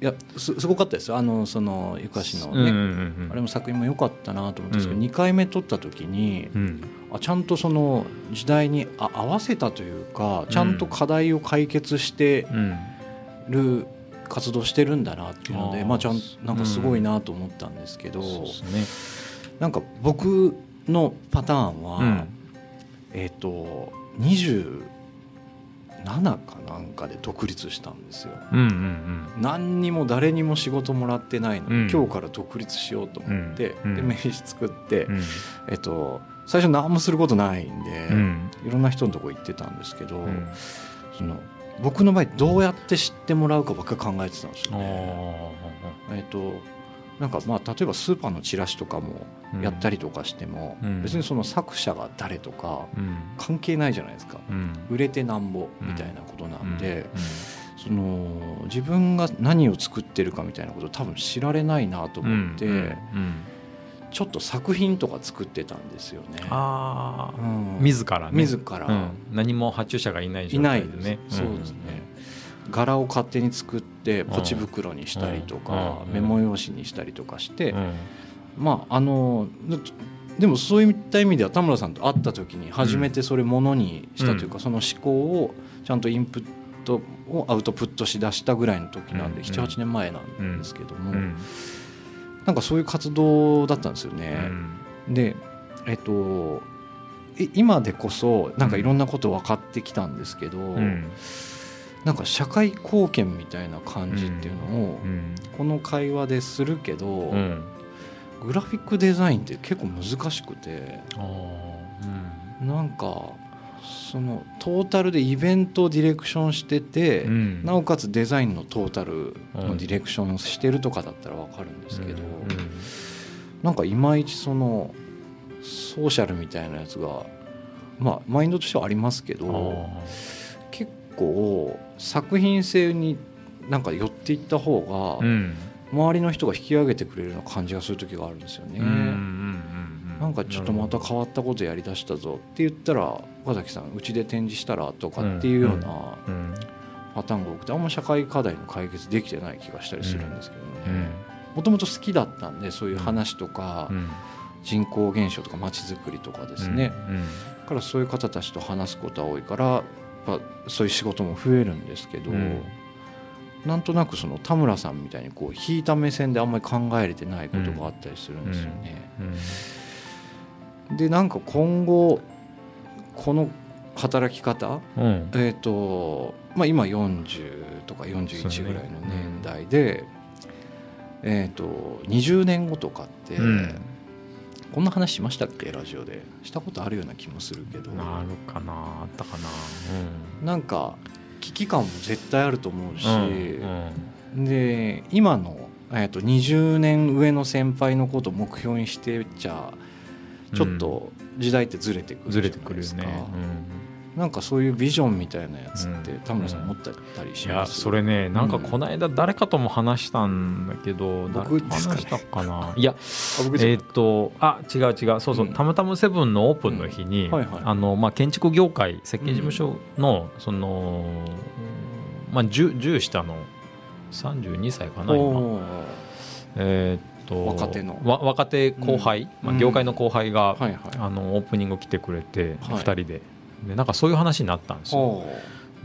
いやすすごかったですよ。あのそのゆかしのね、えうんうんうん。あれも作品も良かったなと思ったんですけど、うん。2回目撮った時にうん。あちゃんとその時代にあ合わせたというかちゃんと課題を解決してうん。る活動してるんだなっていうのでまあ、ちゃんなんかすごいなと思ったんですけど、そうですね。なんか僕のパターンは、うん。えっ、と27かなんかで独立したんですよ。うんうん何にも誰にも仕事もらってないのに、うん。今日から独立しようと思って、うん。で名刺作って、うん。えっと最初何もすることないんで、うん。いろんな人のとこ行ってたんですけど、うん。その僕の場合どうやって知ってもらうかばっかり考えてたんですよあね。ー。えっとなんかまあ例えばスーパーのチラシとかもやったりとかしても、うん。別にその作者が誰とかうん。関係ないじゃないですか。うん。売れてなんぼみたいなことなんで、うん。その自分が何を作ってるかみたいなことを多分知られないなと思って、ちょっと作品とか作ってたんですよね。ああうん。自らね。自ら、うん、何も発注者がいない状いない。態でねです、そうですね、柄を勝手に作ってポチ袋にしたりとか、うん。メモ用紙にしたりとかして、うん。まああのでもそういった意味では田村さんと会った時に初めてそれものにしたというか、その思考をちゃんとインプットをアウトプットしだしたぐらいの時なんで、うん。78年前なんですけども、うんなんかそういう活動だったんですよね。でえっとい今でこそなんかいろんなこと分かってきたんですけど、うん。なんか社会貢献みたいな感じっていうのをうん。この会話でするけど、うん。グラフィックデザインって結構難しくてあー。なんかそのトータルでイベントをディレクションしてて、うん。うんなおかつデザインのトータルのディレクションをしてるとかだったら分かるんですけど、なんかいまいちそのソーシャルみたいなやつがまあマインドとしてはありますけうんど結構作品性になんか寄っていった方が周りの人が引き上げてくれるような感じがする時があるんですよね。うんうんうんなんかちょっとまた変わったことやりだしたぞって言ったら岡崎さんうちで展示したらとかっていうようなうん。パターンが多くてあんま社会課題の解決できてない気がしたりするんですけどうん。ねもともと好きだったんでそういう話とかうん。人口減少とか街づくりとかですね。うん。だからそういう方たちと話すことは多いからやっぱそういう仕事も増えるんですけどうん。なんとなくその田村さんみたいにこう引いた目線であんまり考えれてないことがあったりするんですよね。うんでなんか今後この働き方うん。えーとまあ、今40とか41ぐらいの年代で、えー、と20年後とかって、うん。こんな話しましたっけ？ラジオで。したことあるような気もするけど。なるかなあったかな。なんか危機感も絶対あると思うし、うんで今の、えー、と20年上の先輩のことを目標にしてっちゃちょっと時代ってずれてくるずれてくる。よね。なんかそういうビジョンみたいなやつって、うん。田村さん持ってたりしいやますそれねなんかこの間誰かとも話したんだけど、僕誰とで話したかな？いやえっ、とあ違う違う。そうそう、うん。たまたまセブンのオープンの日に、あのまあ、建築業界設計事務所の、その、まあ、10, 10下の32歳かな今。えーっと若手の。わ若手後輩、まあ、うん業界の後輩が、あのオープニング来てくれて、はい。2人で。でなんかそういう話になったんですよ。お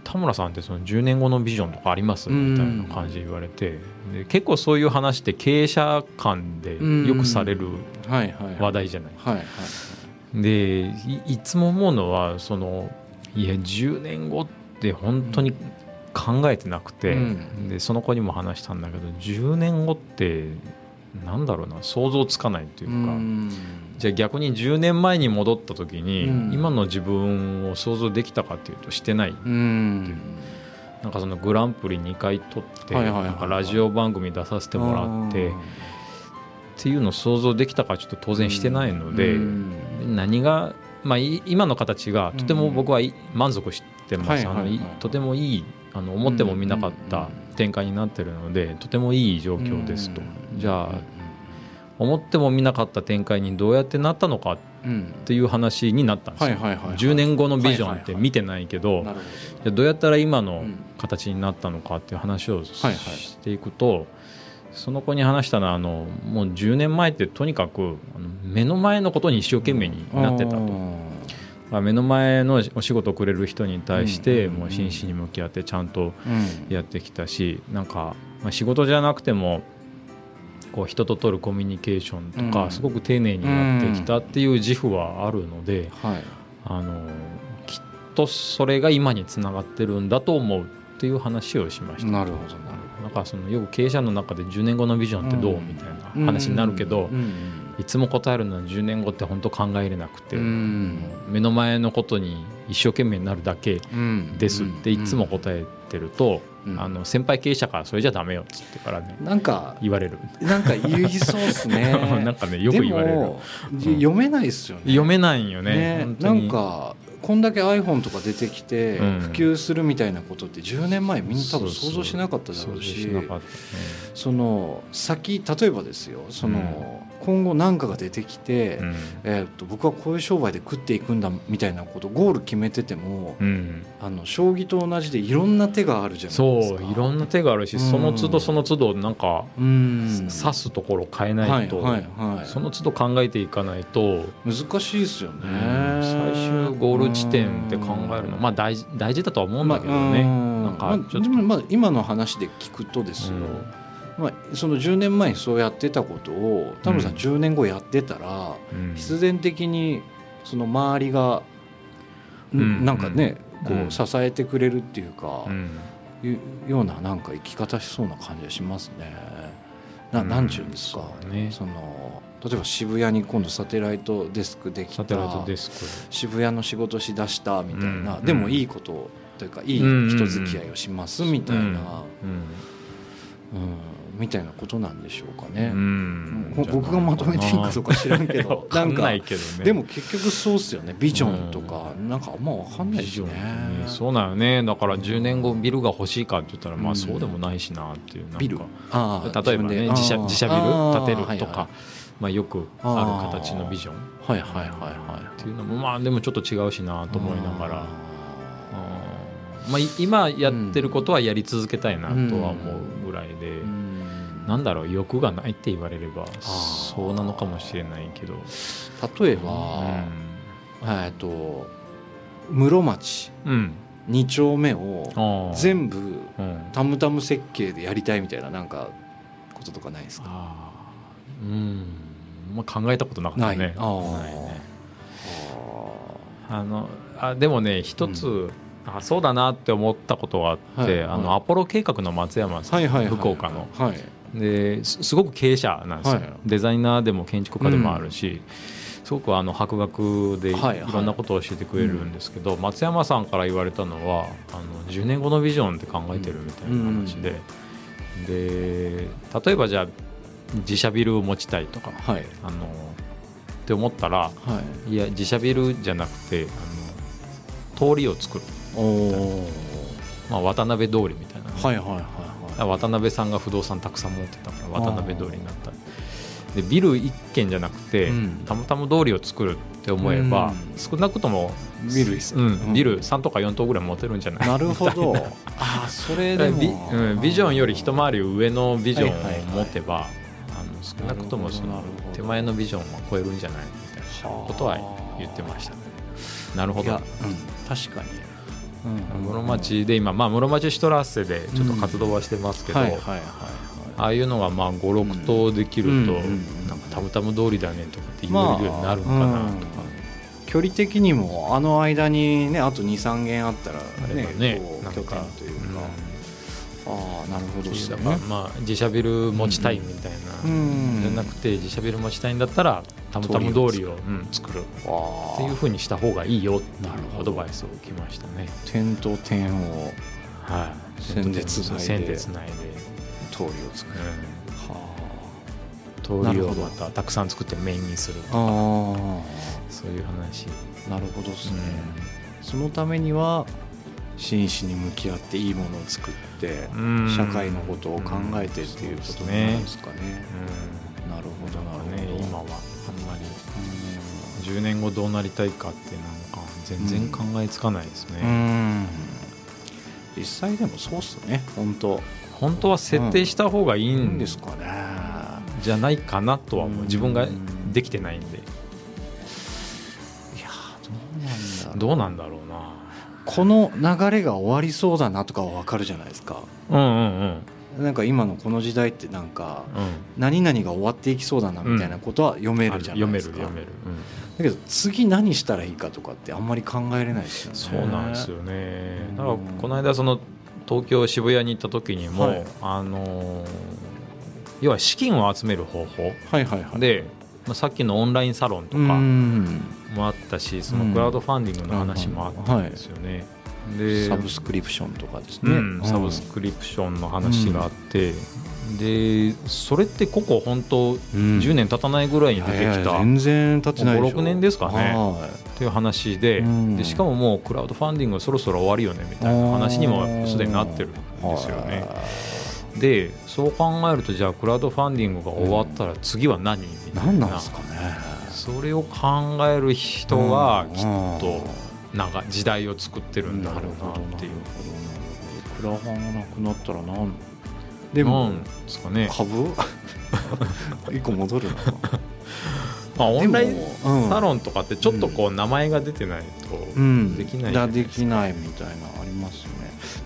田村さんってその10年後のビジョンとかあります？うん。みたいな感じで言われて。で結構そういう話って経営者間でよくされる話題じゃない？はいはいでいいつも思うのはそのいや10年後って本当に考えてなくて、うん。でその子にも話したんだけど10年後ってなんだろうな想像つかないというか。ん。じゃあ逆に10年前に戻った時に、うん。今の自分を想像できたかっていうとしてないう。ん。なんかそのグランプリ2回取ってなんかラジオ番組出させてもらってっていうのを想像できたかちょっと当然してないのでうん。何が、まあ、い今の形がとても僕はい満足してます、とてもいいあの思ってもみなかった展開になってるのでとてもいい状況ですと。うん。じゃあ思ってもみなかった展開にどうやってなったのかっうん。ていう話になったんですよ、はいはいはいはい。10年後のビジョンって見てないけど、じゃあどうやったら今のうん。形になったのかっていう話をし,、はいはい。ていくとその子に話したのはあのもう10年前ってとにかく目の前のことに一生懸命になってたと、まあ、目の前のお仕事をくれる人に対してうん。もう真摯に向き合ってちゃんとうん。やってきたしなんか、まあ、仕事じゃなくてもこう人と取るコミュニケーションとか、うん。すごく丁寧にやってきたっていう自負はあるので、はい。あのきっとそれが今につながってるんだと思うっていう話をしました。なるほど。なるなんかそのよく経営者の中で10年後のビジョンってどう、うん。みたいな話になるけど、うんいつも答えるのは10年後って本当考えれなくて、うん。目の前のことに一生懸命になるだけうん。ですっていつも答えてると、うん。あの先輩経営者からそれじゃダメよっつってからねなんか言われる。なんか言いそうっすね。なんかねよく言われる。でも読めないっすよね。読めないんよねねなんかこんだけ iPhone とか出てきてうん。普及するみたいなことって10年前みんな多分想像しなかっただろうしその先例えばですよその、今後何かが出てきて、うん。えー、と僕はこういう商売で食っていくんだみたいなことゴール決めてても、うん。あの将棋と同じでいろんな手があるじゃないそですか。ういろんな手があるし、うん。その都度その都度なんかうん。指すところ変えないと、はいはいはい、その都度考えていかないと、難しいですよね、最終ゴール地点って考えるのまあ大事大事だとは思うんだけどね、なんかまあ今の話で聞くとですよ、まあ、その10年前にそうやってたことを田村さんうん。10年後やってたら、うん。必然的にその周りが、うん。なんかね、こう支えてくれるっていうか、うようななんか生き方しそうな感じがしますね。なうん。なんちゅうんですか、そうね。その例えば渋谷に今度サテライトデスクできた。渋谷の仕事しだしたみたいな、うん。でもいいことというかいい人付き合いをしますみたいな、うん。うんみたいなことなんでしょうかね。うん。ほ僕がまとめていいかどうか知らんけど。わかんないけどね。でも結局そうっすよね。ビジョンとか、なんかあんま分かんないですねね。そうなのね。だから10年後ビルが欲しいかって言ったらまうん。あそうでもないしなっていうビル。例えばね自社自社ビル建てるとかはまあよくある形のビジョン。はいはいはいはい。ていうのもまあでもちょっと違うしなと思いながら。まあい今やってることはやり続けたいなとは思うぐらいでなんだろう欲がないって言われればー。そうなのかもしれないけど。例えば、えっと室町うん。2丁目を全部うん。タムタム設計でやりたいみたいななんかこととかないですか？うん。まあ考えたことなかったない。ねあー。ないね。あのあでもね一つ、あそうだなって思ったことがあって、はいあのはいアポロ計画の松山さん、はいはいはい。福岡の。はいですすごく経営者なんですよ、はい。デザイナーでも建築家でもあるし、すごくあの博学でいはいはい。ろんなことを教えてくれるんですけど、松山さんから言われたのはあの10年後のビジョンって考えてるみたいな話で、で例えばじゃあ自社ビルを持ちたいとかはい。あのって思ったらはい。いや自社ビルじゃなくてあの通りを作る、まあ、渡辺通りみたいな、はいはいはいはい渡辺さんが不動産たくさん持ってたから渡辺通りになった。でビル1軒じゃなくて、うん。たまたま通りを作るって思えば、うん。少なくともビルうん、ビル3とか4棟ぐらい持てるんじゃない？なるほど。ああそれでも。ビうん、ビジョンより一回り上のビジョンはいはいはい。を持てば、あの少なくともその手前のビジョンは超えるんじゃない？みたいなことは言ってましたね。なるほど。うん、確かに、うん室町で今、まあ、室町シュトラッセでちょっと活動はしてますけど、ああいうのがまあ56棟できると、なんかたむたむ通りだねとかって言われるようになるのかなとか、距離的にもあの間にねあと23軒あったらねあればねこう拠点というか、ああなるほどですだねからまあ自社ビル持ちたいみたいな、うん。じゃなくて自社ビル持ちたいんだったらたむたむ通りをうん作る。あっていうふうにした方がいいよっていうなるほどアドバイスを受けましたね。点と点をはい、線でつないで。通りを作る、うん。は通りをまたたくさん作ってメインにするああそういう話、あなるほどですね、うそのためには真摯に向き合っていいものを作って、ん。社会のことを考えてっていうことなんですかね、うん。なるほどなるほど。ね今はあんまり。10年後どうなりたいかってなんか全然考えつかないですね、実際でもそうっすね。本当。本当は設定した方がいいんんですかね。じゃないかなとは思う。うん。自分ができてないんで。いやーどうなんだろう。どうなんだろうなこの流れが終わりそうだなとかは分かるじゃないですか。うんうんうん。なんか今のこの時代ってなんかうん。何々が終わっていきそうだなみたいなことは読めるじゃないですか、読める読める、だけど次何したらいいかとかってあんまり考えれないですよね。そうなんですよね。うんだからこの間その東京渋谷に行った時にも、はい。あのー要は資金を集める方法はいはいはい。で、まあ、さっきのオンラインサロンとうかん。もあったしそのクラウドファンディングの話もあったんですよね。でサブスクリプションとかですね、うん、サブスクリプションの話があって、でそれってここ本当10年経たないぐらいに出てきたっや全然経ってないでしょ。5 6年ですかね。はていう話で,、うん。でしかももうクラウドファンディングそろそろ終わるよねみたいな話にもすでになってるんですよね。でそう考えるとじゃあクラウドファンディングが終わったら次は何みたいな。何なんですかね。それを考える人はきっうん。となんか時代を作ってるんだろうなっていう。クラファンがなくなったらなんででも、ですかね、株？一個戻るな まあ、オンラインサロンとかってちょっとこう名前が出てないとうん、できないじゃだでないできないみたいなのありますよね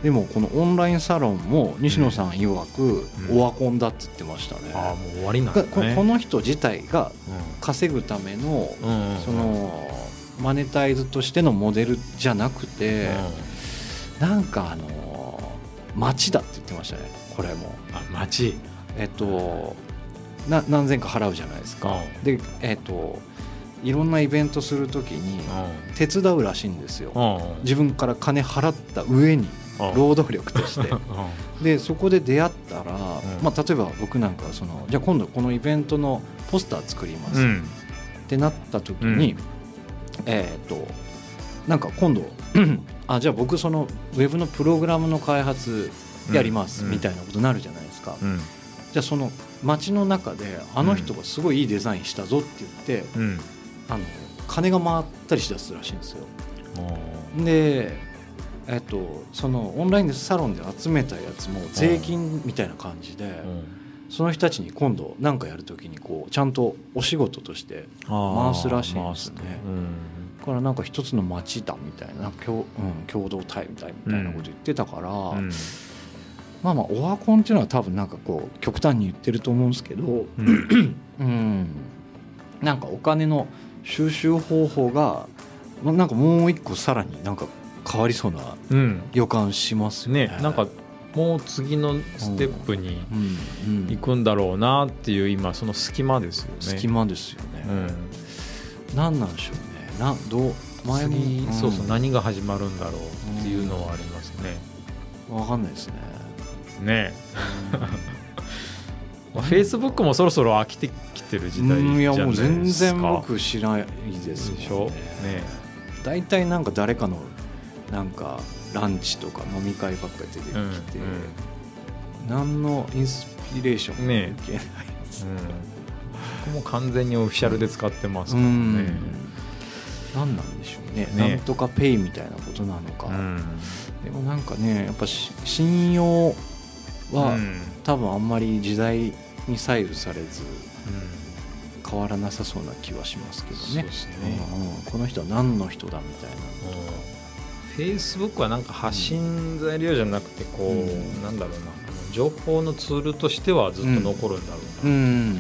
でもこのオンラインサロンも西野さん曰く、うん。オワコンだって言ってましたね、ああもう終わりなんだこね。この人自体が稼ぐための、うん。うんうんそのマネタイズとしてのモデルじゃなくて、なんかあの街だって言ってましたね。これも。あ街。えっとな何千か払うじゃないですか、うん。でえっといろんなイベントするときに手伝うらしいんですよ、うん自分から金払った上に。うん労働力として。でそこで出会ったら、ん。まあ、例えば僕なんかはそのじゃあ今度このイベントのポスター作ります、っうん。てなった時に、えっ、となんか今度 あじゃあ僕そのウェブのプログラムの開発やります、うん。みたいなことになるじゃないですか、うん。じゃあその街の中であの人がすごいいいデザインしたぞって言って、うん。あの金が回ったりしだすらしいんですよ。でえっとそのオンラインでサロンで集めたやつも税金みたいな感じで、その人たちに今度何かやるときにこうちゃんとお仕事として回すらしいんですね。だからなんか一つの街だみたいな共,、うん、共同体みたいなこと言ってたから、うん。まあまあオワコンっていうのは多分なんかこう極端に言ってると思うんですけど、うん。うん、なんかお金の収集方法がまあなんかもう一個さらになんか変わりそうなうん。予感しますよね。ねなんかもう次のステップにうんうん。行くんだろうなっていう今その隙間ですよね。隙間ですよね。うん。何なんでしょうね。などう前も次そうそうな何が始まるんだろうっていうのはありますね。わかんないですね。ね。まあ、フェイスブックもそろそろ飽きてきてる時代じゃうんいやないもう全ですか然僕知らないですもんでしょ。ね。大体なんか誰かのなんかランチとか飲み会ばっかり出てきて、うんうん。何のインスピレーションもね受けない。です、うん。僕も完全にオフィシャルで使ってますうからん。ね何なんでしょうね。ねなんとかペイみたいなことなのか、うん。でもなんかねやっぱし信用は、うん。多分あんまり時代に左右されず変わらなさそうな気はしますけどね。ねうんうん。この人は何の人だみたいな。フェイスブックはなんか発信材料じゃなくてこう、うん。なんだろうな情報のツールとしてはずっと残るんだろうな、うん。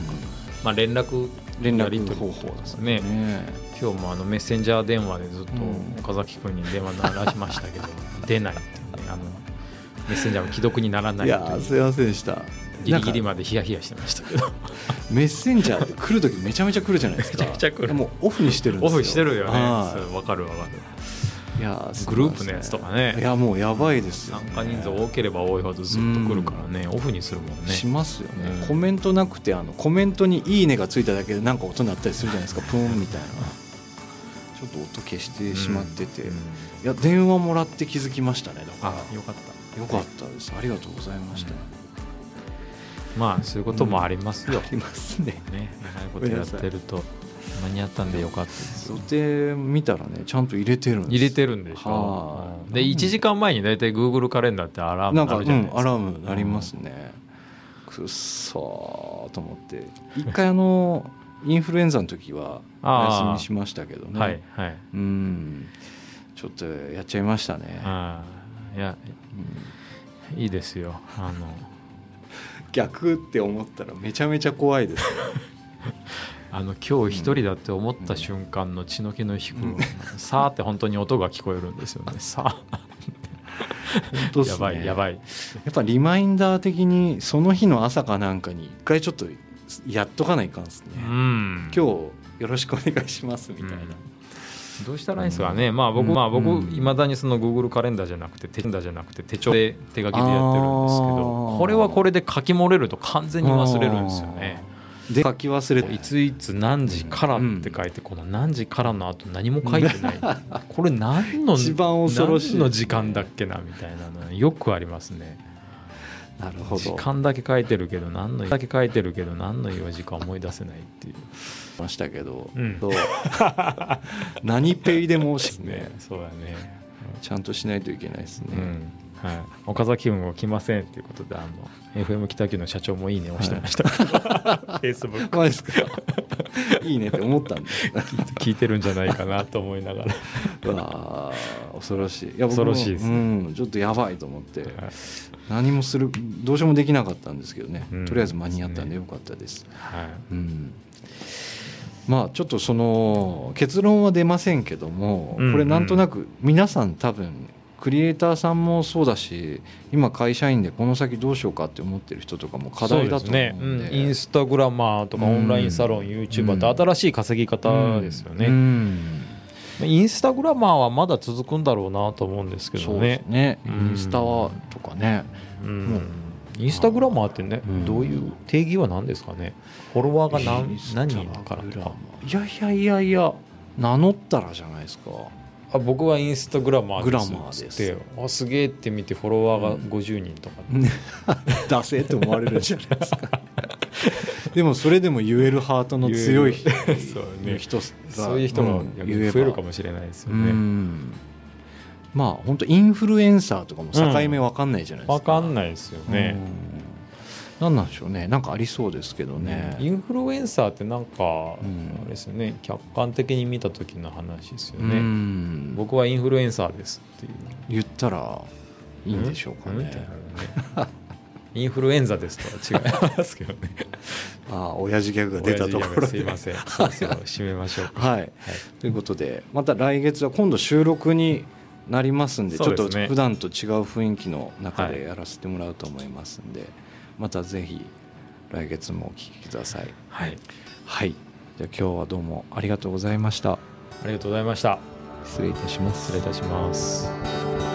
まあ、連絡連絡方法ですね。ね。今日もあのメッセンジャー電話でずっとうん。岡崎君に電話鳴らしましたけど、出ないっていうね。あのメッセンジャーも既読にならないいという。やすいませんでした。ギリギリまでヒヤヒヤしてましたけど。メッセンジャーって来る時めちゃめちゃ来るじゃないですか。めちゃくちゃ来る。でもオフにしてるんですよ。オフしてるよね。わかるわかるいやすグループのやつとかね。いやもうやばいですよ、参加人数多ければ多いほどずっと来るからね、オフにするもんね。しますよね、うん。コメントなくてあのコメントに「いいね」がついただけでなんか音鳴ったりするじゃないですか。プーンみたいなちょっと音消してしまってて、うん。いや電話もらって気づきましたねだから。あよかった。よかったです。ありがとうございました、まあそういうこともありますよ、ありますね。ね長いことやってると間に合ったんでよかったです。予定見たらねちゃんと入れてるんです。入れてるんでしょ。で1時間前に大体 Google カレンダーってアラームなるじゃないですか。ん、アラームなりますね、くっそーと思って。一回あのインフルエンザの時はお休みしましたけどね。はいはい。うん。ちょっとやっちゃいましたね、いやうん。いいですよ。あの。逆って思ったらめちゃめちゃ怖いですあの今日一人だって思った瞬間の血の気の引く「さー」って本当に音が聞こえるんですよね「さ本当っすね。やばいやばい。やっぱリマインダー的にその日の朝かなんかに一回ちょっとやっとかないかんですね、うん。今日よろしくお願いしますみたいな、うん。どうしたらいいんですかね、まあ僕、うんまあ僕うん。いまだにその Google カレンダーじゃなくて手じゃなくて手帳で手書きでやってるんですけあどーこれはこれで書き漏れると完全に忘れるんですよねで書き忘れていついつ何時からって書いてこの何時からの後何も書いてない。これ何の一番恐ろしい。何の時間だっけなみたいなのよくありますね。なるほど。時間だけ書いてるけど何のだけ書いてるけど何の用事か思い出せないっていう。ましたけど、うん。何ペイでもしね。そうだね。ちゃんとしないといけないですね、うんはい、岡崎君は来ませんということであの FM 北九の社長もいいね押してました。けど、Facebook マジですか？いいねって思ったんで聞いてるんじゃないかなと思いながら、うわー恐ろしい。いや恐ろしいですね。うん、ちょっとやばいと思って、はい。何もするどうしようもできなかったんですけどね、うん。とりあえず間に合ったんでよかったです。はい。うん。まあちょっとその結論は出ませんけども、うん。これなんとなく皆さん多分クリエイターさんもそうだし今会社員でこの先どうしようかって思ってる人とかも課題だと思うんで。そうですね、うん、インスタグラマーとかうん。オンラインサロン、YouTuber って新しい稼ぎ方ですよね、うん。インスタグラマーはまだ続くんだろうなと思うんですけどね。ね。うん。インスタはとかね。うん。もう。インスタグラマーってね、うん。どういう定義は何ですかね？フォロワーが何何人からとか。いやいやいやいや名乗ったらじゃないですかあ僕はインスタグラマーです。グラマーです。あすげえって見てフォロワーが50人とか、ダセって思われるんじゃないですか。でもそれでも言えるハートの強い言える。そうそういう人がん逆言えばに増えるかもしれないですようね、ん。まあ本当インフルエンサーとかも境目わかんないじゃないですか、分かんないですよね、うん、なんなんでしょうね。なんかありそうですけどね、インフルエンサーってなんか、ん。あれですよね。客観的に見た時の話ですようね、ん。僕はインフルエンサーですっていう。言ったらいいんでしょうかね。インフルエンザですとは違いますけどね。ああ親父ギャグが出たところすいません。そろそろ締めましょうか。はい、ということでまた来月は今度収録になりますんでちょっと普段と違う雰囲気の中でやらせてもらうと思いますんで、またぜひ来月もお聞きください。はい。はい。じゃあ今日はどうもありがとうございました。ありがとうございました。失礼いたします。失礼いたします